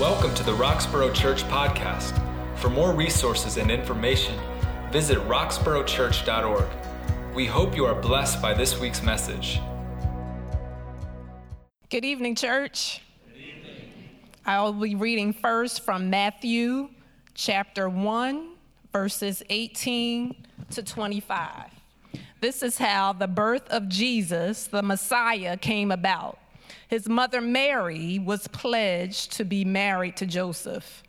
Welcome to the Roxborough Church Podcast. For more resources and information, visit roxboroughchurch.org. We hope you are blessed by this week's message. Good evening, church. Good evening. I'll be reading first from Matthew chapter 1, verses 18 to 25. This is how the birth of Jesus, the Messiah, came about. His mother Mary was pledged to be married to Joseph,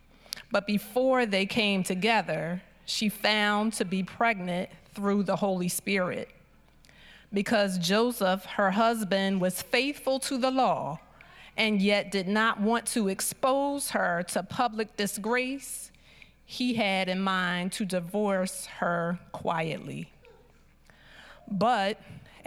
but before they came together, she found to be pregnant through the Holy Spirit. Because Joseph, her husband, was faithful to the law and yet did not want to expose her to public disgrace, he had in mind to divorce her quietly. But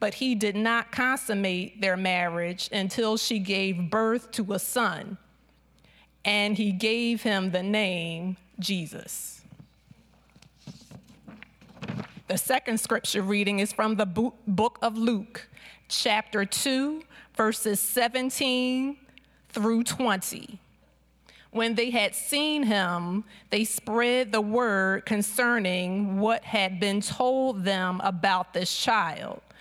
but he did not consummate their marriage until she gave birth to a son, and he gave him the name Jesus. The second scripture reading is from the book of Luke, chapter 2, verses 17 through 20. When they had seen him, they spread the word concerning what had been told them about this child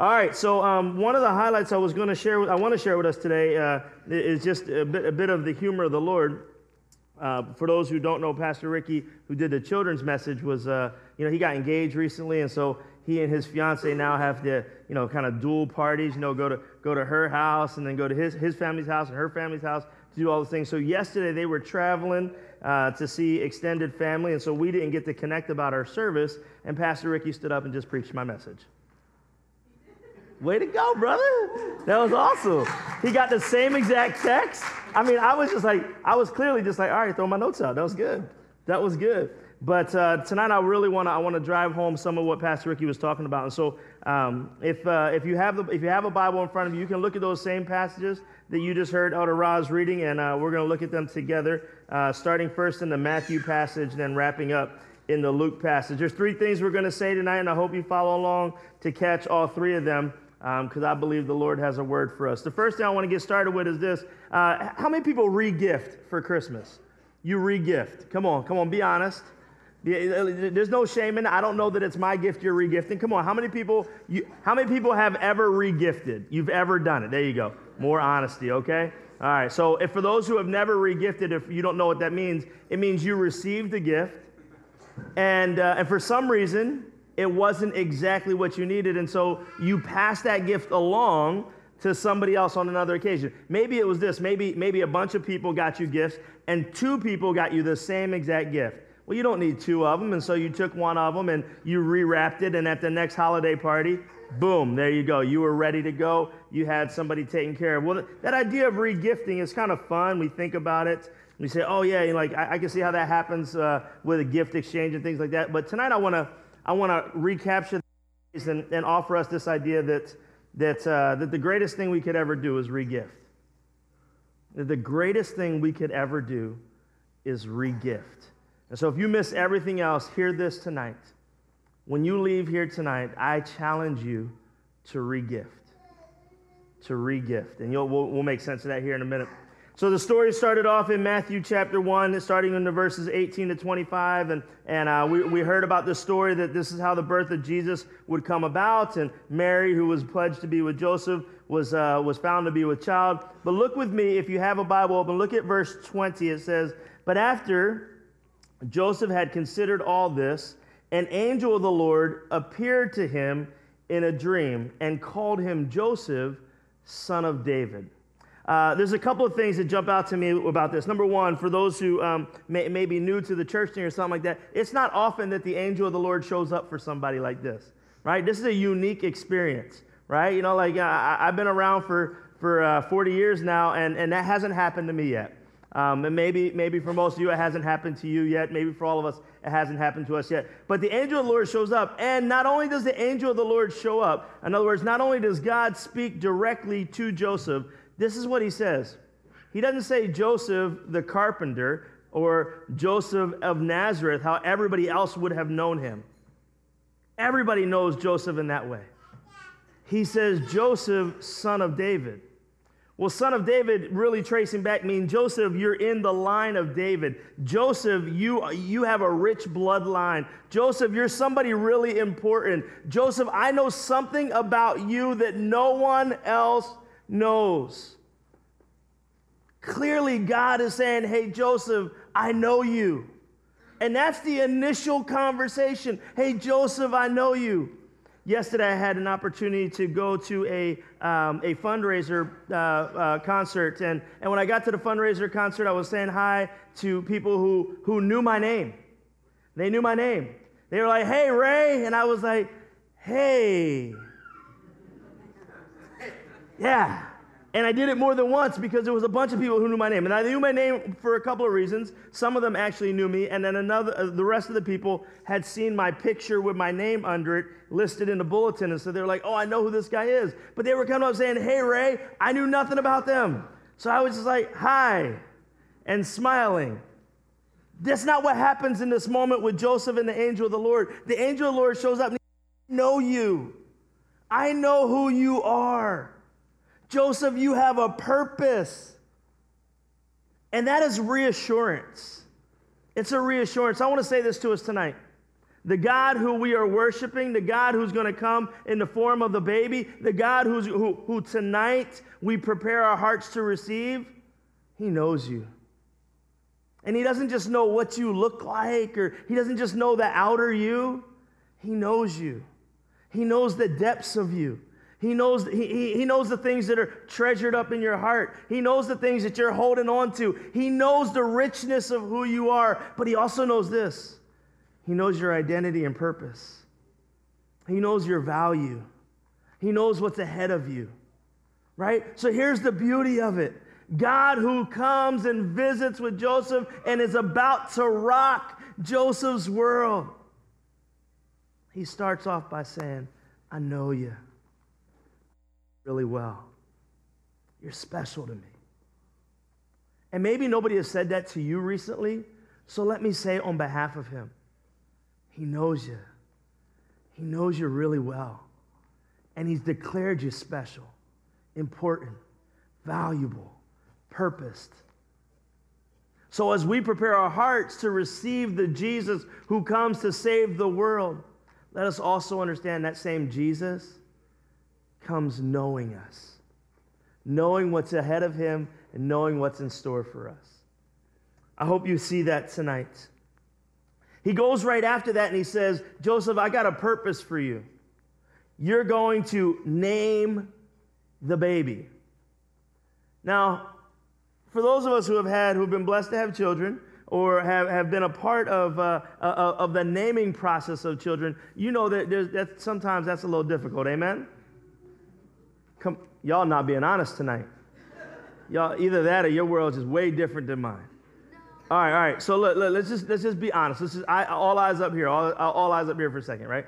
All right, so um, one of the highlights I was going to share, with, I want to share with us today, uh, is just a bit, a bit of the humor of the Lord. Uh, for those who don't know, Pastor Ricky, who did the children's message, was uh, you know he got engaged recently, and so he and his fiance now have to you know kind of dual parties. You know, go to go to her house and then go to his his family's house and her family's house to do all the things. So yesterday they were traveling uh, to see extended family, and so we didn't get to connect about our service. And Pastor Ricky stood up and just preached my message. Way to go, brother. That was awesome. He got the same exact text. I mean, I was just like, I was clearly just like, all right, throw my notes out. That was good. That was good. But uh, tonight, I really want to I want to drive home some of what Pastor Ricky was talking about. And so, um, if uh, if you have the if you have a Bible in front of you, you can look at those same passages that you just heard Elder Roz reading, and uh, we're going to look at them together, uh, starting first in the Matthew passage, then wrapping up in the Luke passage. There's three things we're going to say tonight, and I hope you follow along to catch all three of them because um, I believe the Lord has a word for us. The first thing I want to get started with is this uh, How many people regift for Christmas? You regift. Come on, come on, be honest. There's no shame in it. I don't know that it's my gift you're regifting. Come on, how many people you, how many people have ever regifted? You've ever done it. There you go. More honesty, okay? All right. So, if for those who have never regifted, if you don't know what that means, it means you received a gift, and uh, and for some reason it wasn't exactly what you needed. And so you passed that gift along to somebody else on another occasion. Maybe it was this. Maybe, maybe a bunch of people got you gifts and two people got you the same exact gift. Well, you don't need two of them. And so you took one of them and you rewrapped it. And at the next holiday party, boom, there you go. You were ready to go. You had somebody taken care of. Well, that idea of regifting is kind of fun. We think about it. We say, oh, yeah, like I, I can see how that happens uh, with a gift exchange and things like that. But tonight I want to I want to recapture and, and offer us this idea that, that, uh, that the greatest thing we could ever do is regift. That the greatest thing we could ever do is regift. And so if you miss everything else, hear this tonight. when you leave here tonight, I challenge you to regift. To regift. And we'll, we'll make sense of that here in a minute. So the story started off in Matthew chapter 1, starting in the verses 18 to 25. And, and uh, we, we heard about the story that this is how the birth of Jesus would come about. And Mary, who was pledged to be with Joseph, was, uh, was found to be with child. But look with me, if you have a Bible open, look at verse 20. It says, But after Joseph had considered all this, an angel of the Lord appeared to him in a dream and called him Joseph, son of David. Uh, there's a couple of things that jump out to me about this. Number one, for those who um, may, may, be new to the church or something like that, it's not often that the angel of the Lord shows up for somebody like this, right? This is a unique experience, right? You know, like I, have been around for, for uh, 40 years now, and, and that hasn't happened to me yet. Um, and maybe, maybe for most of you, it hasn't happened to you yet. Maybe for all of us, it hasn't happened to us yet. But the angel of the Lord shows up. And not only does the angel of the Lord show up, in other words, not only does God speak directly to Joseph, this is what he says. He doesn't say Joseph the carpenter or Joseph of Nazareth, how everybody else would have known him. Everybody knows Joseph in that way. He says Joseph, son of David. Well, son of David, really tracing back, means Joseph, you're in the line of David. Joseph, you, you have a rich bloodline. Joseph, you're somebody really important. Joseph, I know something about you that no one else knows. Clearly, God is saying, Hey, Joseph, I know you. And that's the initial conversation. Hey, Joseph, I know you. Yesterday, I had an opportunity to go to a, um, a fundraiser uh, uh, concert. And, and when I got to the fundraiser concert, I was saying hi to people who, who knew my name. They knew my name. They were like, hey, Ray. And I was like, hey. Yeah. And I did it more than once because there was a bunch of people who knew my name. And I knew my name for a couple of reasons. Some of them actually knew me, and then another, uh, the rest of the people had seen my picture with my name under it listed in the bulletin. And so they were like, oh, I know who this guy is. But they were coming up saying, hey, Ray, I knew nothing about them. So I was just like, hi, and smiling. That's not what happens in this moment with Joseph and the angel of the Lord. The angel of the Lord shows up and I know you. I know who you are. Joseph, you have a purpose. And that is reassurance. It's a reassurance. I want to say this to us tonight. The God who we are worshiping, the God who's going to come in the form of the baby, the God who's, who, who tonight we prepare our hearts to receive, He knows you. And He doesn't just know what you look like, or He doesn't just know the outer you, He knows you. He knows the depths of you. He knows, he, he knows the things that are treasured up in your heart. He knows the things that you're holding on to. He knows the richness of who you are, but he also knows this He knows your identity and purpose. He knows your value. He knows what's ahead of you, right? So here's the beauty of it God who comes and visits with Joseph and is about to rock Joseph's world. He starts off by saying, I know you really well. You're special to me. And maybe nobody has said that to you recently, so let me say on behalf of him He knows you. He knows you really well. And He's declared you special, important, valuable, purposed. So, as we prepare our hearts to receive the Jesus who comes to save the world, let us also understand that same Jesus comes knowing us, knowing what's ahead of him and knowing what's in store for us. I hope you see that tonight. He goes right after that and he says, Joseph, I got a purpose for you. You're going to name the baby. Now, for those of us who have had, who've been blessed to have children, or have, have been a part of, uh, uh, of the naming process of children, you know that, that sometimes that's a little difficult. Amen? Come, y'all not being honest tonight. Y'all, either that or your world is way different than mine. All right, all right. So let, let, us just let's just be honest. Let's just I, all eyes up here. All, all eyes up here for a second, right?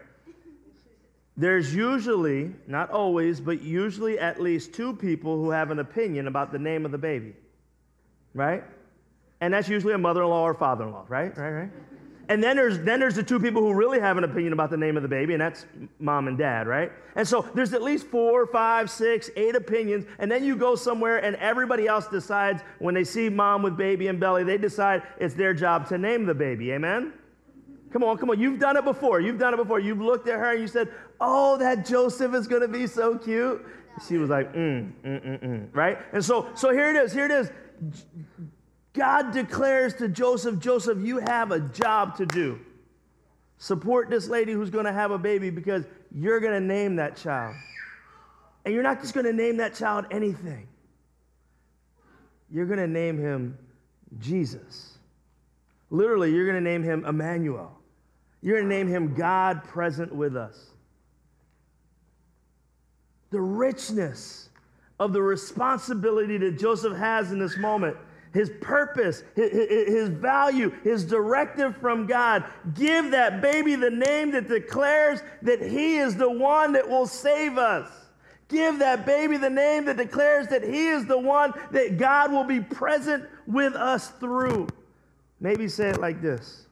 There's usually, not always, but usually at least two people who have an opinion about the name of the baby, right? And that's usually a mother-in-law or father-in-law, right? Right, right. And then there's, then there's the two people who really have an opinion about the name of the baby, and that's mom and dad, right? And so there's at least four, five, six, eight opinions. And then you go somewhere, and everybody else decides when they see mom with baby and belly, they decide it's their job to name the baby. Amen? Come on, come on. You've done it before. You've done it before. You've looked at her and you said, Oh, that Joseph is going to be so cute. She was like, mm, mm, mm, mm, right? And so, so here it is. Here it is. God declares to Joseph, Joseph, you have a job to do. Support this lady who's going to have a baby because you're going to name that child. And you're not just going to name that child anything, you're going to name him Jesus. Literally, you're going to name him Emmanuel. You're going to name him God present with us. The richness of the responsibility that Joseph has in this moment his purpose, his, value, his directive from God. Give that baby the name that declares that he is the one that will save us. Give that baby the name that declares that he is the one that God will be present with us through. Maybe say it like this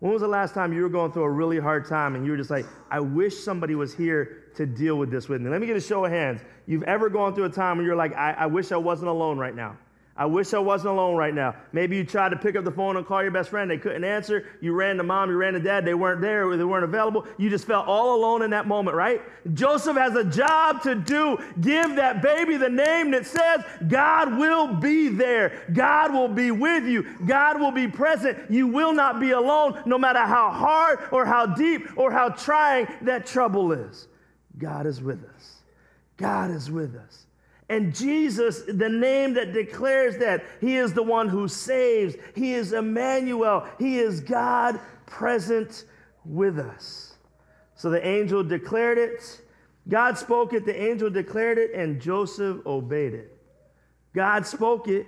When was the last time you were going through a really hard time and you were just like, I wish somebody was here to deal with this with me? Let me get a show of hands. You've ever gone through a time when you're like, I, I wish I wasn't alone right now? I wish I wasn't alone right now. Maybe you tried to pick up the phone and call your best friend. They couldn't answer. You ran to mom, you ran to dad. They weren't there, they weren't available. You just felt all alone in that moment, right? Joseph has a job to do. Give that baby the name that says, God will be there. God will be with you. God will be present. You will not be alone, no matter how hard or how deep or how trying that trouble is. God is with us. God is with us. And Jesus, the name that declares that, He is the one who saves. He is Emmanuel. He is God present with us. So the angel declared it. God spoke it, the angel declared it, and Joseph obeyed it. God spoke it,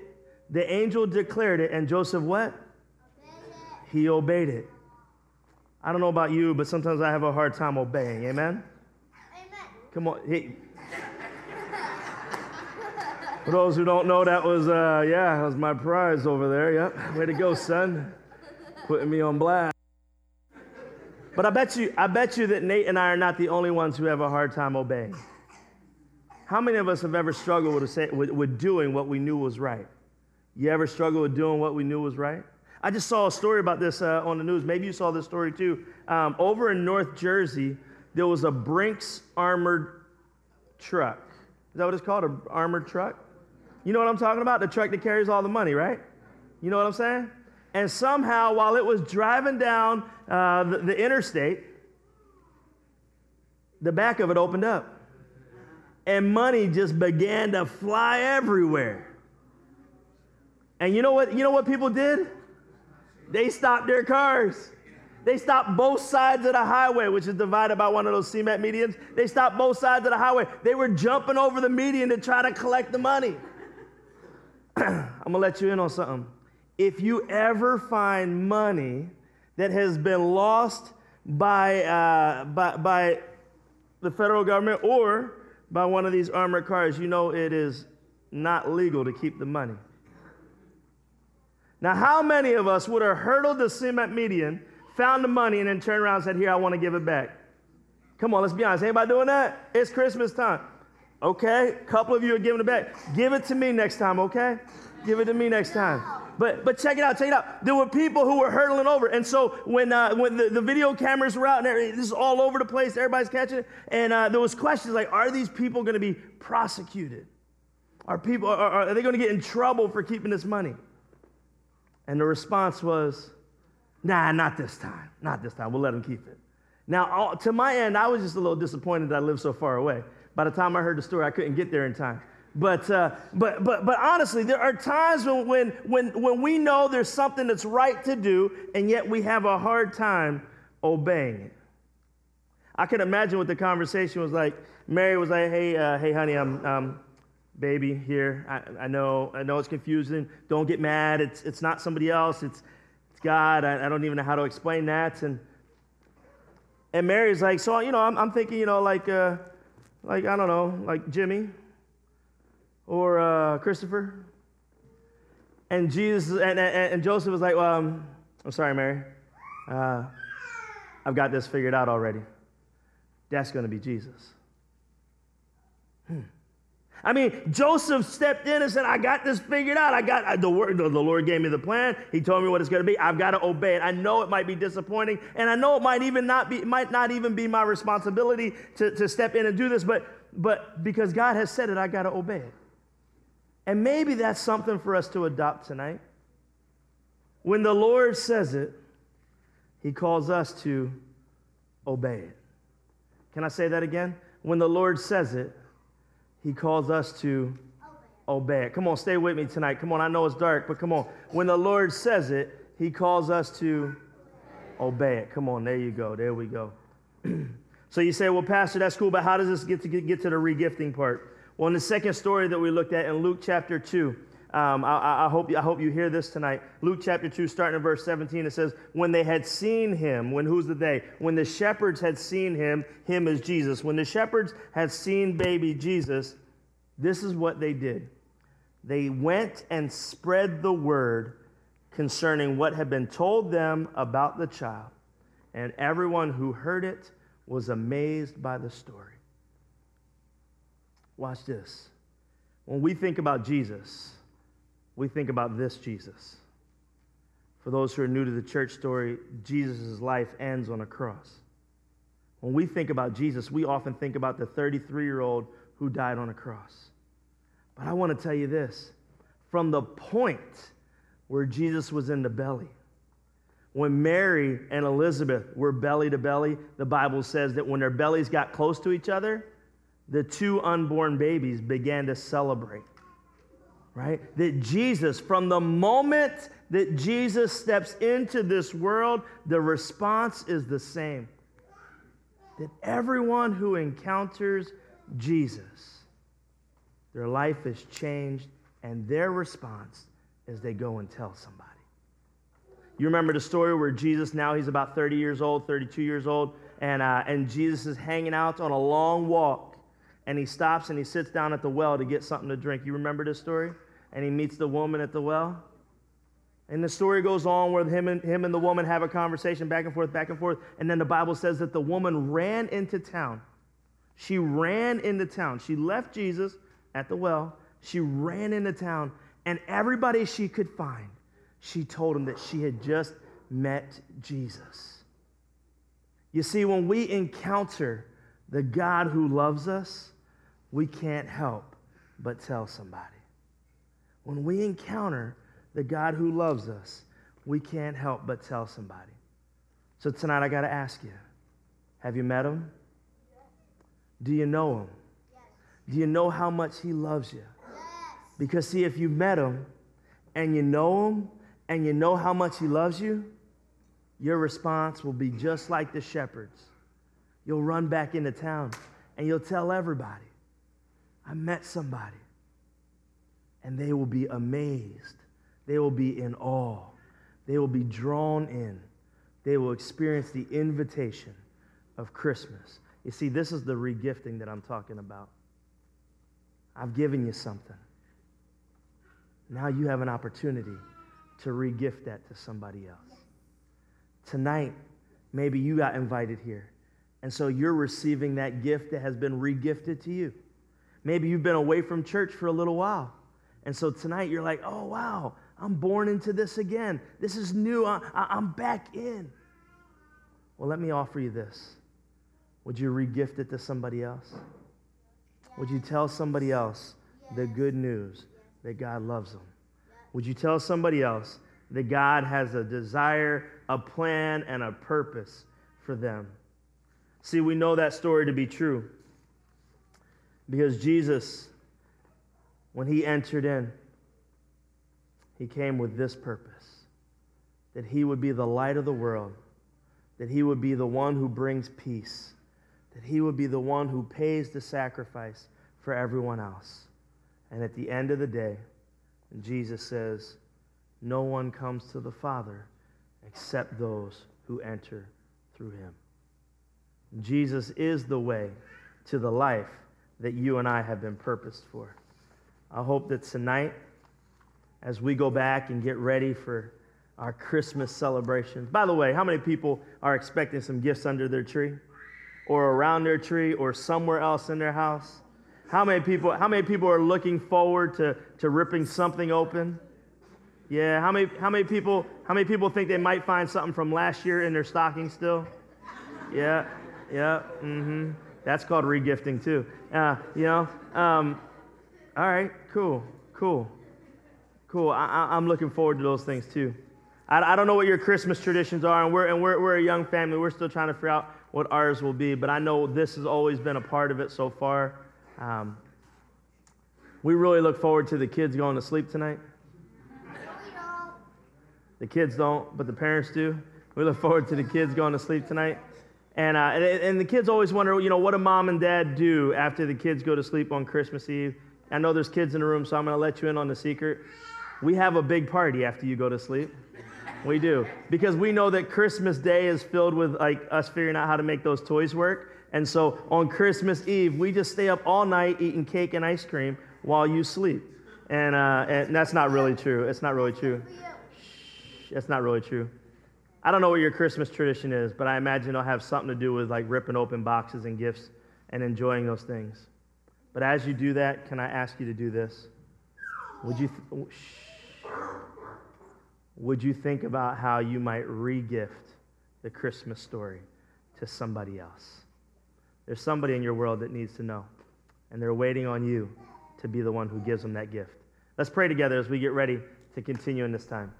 the angel declared it, and Joseph what? He obeyed it. I don't know about you, but sometimes I have a hard time obeying. Amen? Amen. Come on. Hey, for those who don't know, that was, uh, yeah, that was my prize over there. Yep. Way to go, son. Putting me on blast. But I bet you, I bet you that Nate and I are not the only ones who have a hard time obeying. How many of us have ever struggled with, say, with, with doing what we knew was right? You ever struggle with doing what we knew was right? I just saw a story about this uh, on the news. Maybe you saw this story too. Um, over in North Jersey, there was a Brinks armored truck. Is that what it's called? An armored truck? You know what I'm talking about? The truck that carries all the money, right? You know what I'm saying? And somehow, while it was driving down uh, the, the interstate, the back of it opened up. And money just began to fly everywhere. And you know what? You know what people did? They stopped their cars. They stopped both sides of the highway, which is divided by one of those cement medians. They stopped both sides of the highway. They were jumping over the median to try to collect the money. I'm gonna let you in on something. If you ever find money that has been lost by, uh, by, by the federal government or by one of these armored cars, you know it is not legal to keep the money. Now, how many of us would have hurdled the cement median, found the money, and then turned around and said, Here, I want to give it back? Come on, let's be honest. Anybody doing that? It's Christmas time. Okay? A couple of you are giving it back. Give it to me next time, okay? Give it to me next time. But but check it out, check it out. There were people who were hurtling over, and so when uh, when the, the video cameras were out and this is all over the place, everybody's catching it, and uh, there was questions like, are these people going to be prosecuted? Are people are, are they going to get in trouble for keeping this money? And the response was, Nah, not this time, not this time. We'll let them keep it. Now, to my end, I was just a little disappointed that I lived so far away. By the time I heard the story, I couldn't get there in time. But, uh, but, but, but honestly, there are times when, when, when, when we know there's something that's right to do, and yet we have a hard time obeying it. I can imagine what the conversation was like. Mary was like, "Hey, uh, hey, honey, I'm, um, baby here. I, I, know, I know it's confusing. Don't get mad. It's, it's not somebody else. It's, it's God. I, I don't even know how to explain that." And, and Mary's like, "So, you know, I'm, I'm thinking, you know, like." Uh, like, I don't know, like Jimmy or uh, Christopher. And Jesus and, and, and, Joseph was like, well, um, I'm sorry, Mary. uh, I've got this figured out already. That's going to be Jesus. Hmm. I mean, Joseph stepped in and said, I got this figured out. I got I, the word, the, the Lord gave me the plan. He told me what it's going to be. I've got to obey it. I know it might be disappointing, and I know it might even not be, might not even be my responsibility to, to step in and do this, but, but because God has said it, I got to obey it. And maybe that's something for us to adopt tonight. When the Lord says it, He calls us to obey it. Can I say that again? When the Lord says it, he calls us to obey it. Come on, stay with me tonight. Come on, I know it's dark, but come on. When the Lord says it, He calls us to obey it. Come on, there you go. There we go. so you say, well, Pastor, that's cool, but how does this get to get, get to the regifting part? Well, in the second story that we looked at in Luke chapter 2, um, I, I, hope, I hope you hear this tonight. Luke chapter 2, starting in verse 17, it says, When they had seen him, when who's the they? When the shepherds had seen him, him is Jesus. When the shepherds had seen baby Jesus, this is what they did. They went and spread the word concerning what had been told them about the child. And everyone who heard it was amazed by the story. Watch this. When we think about Jesus, we think about this Jesus. For those who are new to the church story, Jesus' life ends on a cross. When we think about Jesus, we often think about the 33 year old who died on a cross. But I want to tell you this from the point where Jesus was in the belly, when Mary and Elizabeth were belly to belly, the Bible says that when their bellies got close to each other, the two unborn babies began to celebrate right? That Jesus, from the moment that Jesus steps into this world, the response is the same. That everyone who encounters Jesus, their life is changed, and their response is they go and tell somebody. You remember the story where Jesus, now he's about 30 years old, 32 years old, and, uh, and Jesus is hanging out on a long walk, and he stops and he sits down at the well to get something to drink. You remember this story? And he meets the woman at the well. And the story goes on where him and, him and the woman have a conversation back and forth, back and forth. And then the Bible says that the woman ran into town. She ran into town. She left Jesus at the well. She ran into town. And everybody she could find, she told him that she had just met Jesus. You see, when we encounter the God who loves us, we can't help but tell somebody. When we encounter the God who loves us, we can't help but tell somebody. So tonight I got to ask you have you met him? Do you know him? Do you know how much he loves you? Because, see, if you met him and you know him and you know how much he loves you, your response will be just like the shepherds. You'll run back into town and you'll tell everybody, I met somebody and they will be amazed. They will be in awe. They will be drawn in. They will experience the invitation of Christmas. You see, this is the regifting that I'm talking about. I've given you something. Now you have an opportunity to regift that to somebody else. Tonight, maybe you got invited here. And so you're receiving that gift that has been regifted to you. Maybe you've been away from church for a little while. And so tonight you're like, oh, wow, I'm born into this again. This is new. I, am back in. Well, let me offer you this. Would you regift it to somebody else? Would you tell somebody else the good news that God loves them? Would you tell somebody else that God has a desire, a plan, and a purpose for them? See, we know that story to be true because Jesus when he entered in, he came with this purpose that he would be the light of the world, that he would be the one who brings peace, that he would be the one who pays the sacrifice for everyone else. And at the end of the day, Jesus says, No one comes to the Father except those who enter through him. Jesus is the way to the life that you and I have been purposed for. I hope that tonight, as we go back and get ready for our Christmas celebrations. By the way, how many people are expecting some gifts under their tree or around their tree or somewhere else in their house? How many people, how many people are looking forward to, to ripping something open? Yeah, how many, how many people how many people think they might find something from last year in their stocking still? Yeah, yeah, mm-hmm. That's called regifting too. Uh, you know, um, all right, cool, cool, cool. I, am looking forward to those things too. I, I, don't know what your Christmas traditions are, and we're and we're, we're a young family. We're still trying to figure out what ours will be, but I know this has always been a part of it so far. Um, we really look forward to the kids going to sleep tonight. The kids don't, but the parents do. We look forward to the kids going to sleep tonight. And, uh, and, and, the kids always wonder, you know, what do mom and dad do after the kids go to sleep on Christmas Eve? I know there's kids in the room, so I'm going to let you in on the secret. We have a big party after you go to sleep. We do. Because we know that Christmas Day is filled with like us figuring out how to make those toys work. And so on Christmas Eve, we just stay up all night eating cake and ice cream while you sleep. And, uh, and that's not really true. It's not really true. Shh, that's not really true. I don't know what your Christmas tradition is, but I imagine it'll have something to do with like ripping open boxes and gifts and enjoying those things. But as you do that, can I ask you to do this? Would you, th- would you think about how you might regift the Christmas story to somebody else? There's somebody in your world that needs to know, and they're waiting on you to be the one who gives them that gift. Let's pray together as we get ready to continue in this time.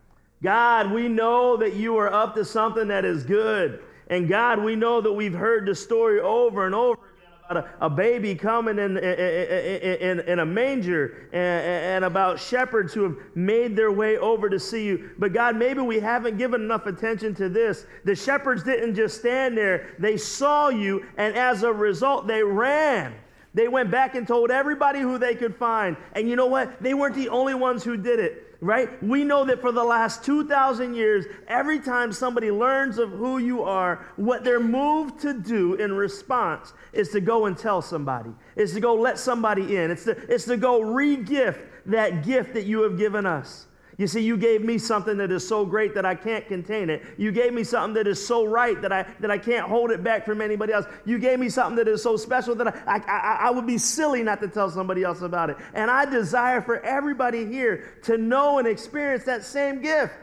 God, we know that you are up to something that is good. And God, we know that we've heard the story over and over about a, a baby coming in, in, in, in a manger and, and, about shepherds who have made their way over to see you. But God, maybe we haven't given enough attention to this. The shepherds didn't just stand there, they saw you, and as a result, they ran. They went back and told everybody who they could find. And you know what? They weren't the only ones who did it right? We know that for the last 2,000 years, every time somebody learns of who you are, what they're moved to do in response is to go and tell somebody, is to go let somebody in, it's to, it's to go re gift that gift that you have given us. You see, you gave me something that is so great that I can't contain it. You gave me something that is so right that I, that I can't hold it back from anybody else. You gave me something that is so special that I, I, I would be silly not to tell somebody else about it. And I desire for everybody here to know and experience that same gift.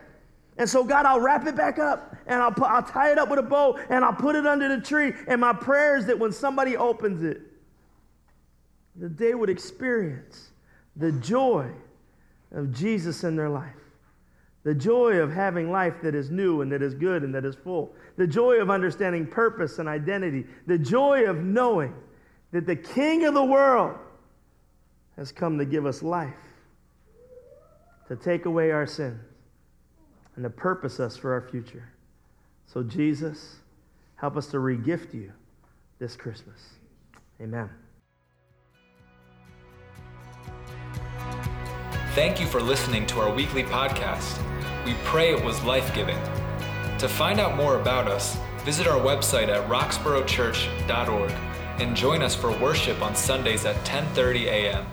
And so, God, I'll wrap it back up and I'll, put, I'll tie it up with a bow and I'll put it under the tree. And my prayer is that when somebody opens it, that they would experience the joy of Jesus in their life. The joy of having life that is new and that is good and that is full. The joy of understanding purpose and identity. The joy of knowing that the King of the world has come to give us life, to take away our sins, and to purpose us for our future. So, Jesus, help us to regift you this Christmas. Amen. Thank you for listening to our weekly podcast. We pray it was life giving. To find out more about us, visit our website at roxboroughchurch.org and join us for worship on Sundays at 10:30 a.m.